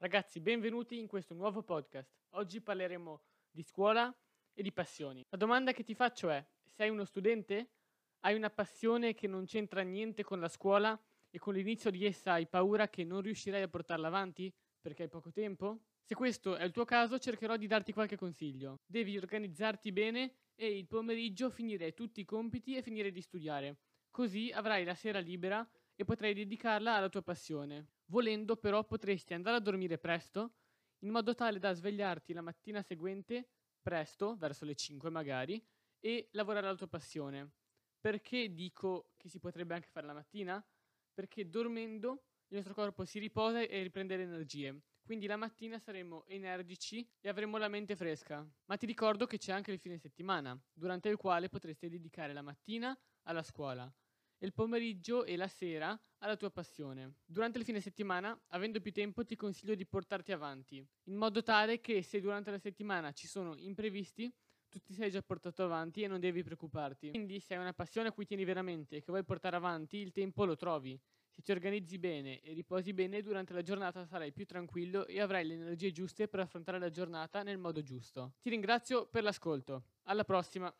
Ragazzi, benvenuti in questo nuovo podcast. Oggi parleremo di scuola e di passioni. La domanda che ti faccio è: sei uno studente? Hai una passione che non c'entra niente con la scuola e con l'inizio di essa hai paura che non riuscirai a portarla avanti perché hai poco tempo? Se questo è il tuo caso, cercherò di darti qualche consiglio. Devi organizzarti bene e il pomeriggio finire tutti i compiti e finire di studiare. Così avrai la sera libera e potrai dedicarla alla tua passione. Volendo però potresti andare a dormire presto, in modo tale da svegliarti la mattina seguente, presto, verso le 5 magari, e lavorare alla tua passione. Perché dico che si potrebbe anche fare la mattina? Perché dormendo il nostro corpo si riposa e riprende le energie. Quindi la mattina saremo energici e avremo la mente fresca. Ma ti ricordo che c'è anche il fine settimana, durante il quale potresti dedicare la mattina alla scuola il pomeriggio e la sera alla tua passione. Durante il fine settimana, avendo più tempo, ti consiglio di portarti avanti, in modo tale che se durante la settimana ci sono imprevisti, tu ti sei già portato avanti e non devi preoccuparti. Quindi se hai una passione a cui tieni veramente e che vuoi portare avanti, il tempo lo trovi. Se ti organizzi bene e riposi bene, durante la giornata sarai più tranquillo e avrai le energie giuste per affrontare la giornata nel modo giusto. Ti ringrazio per l'ascolto. Alla prossima!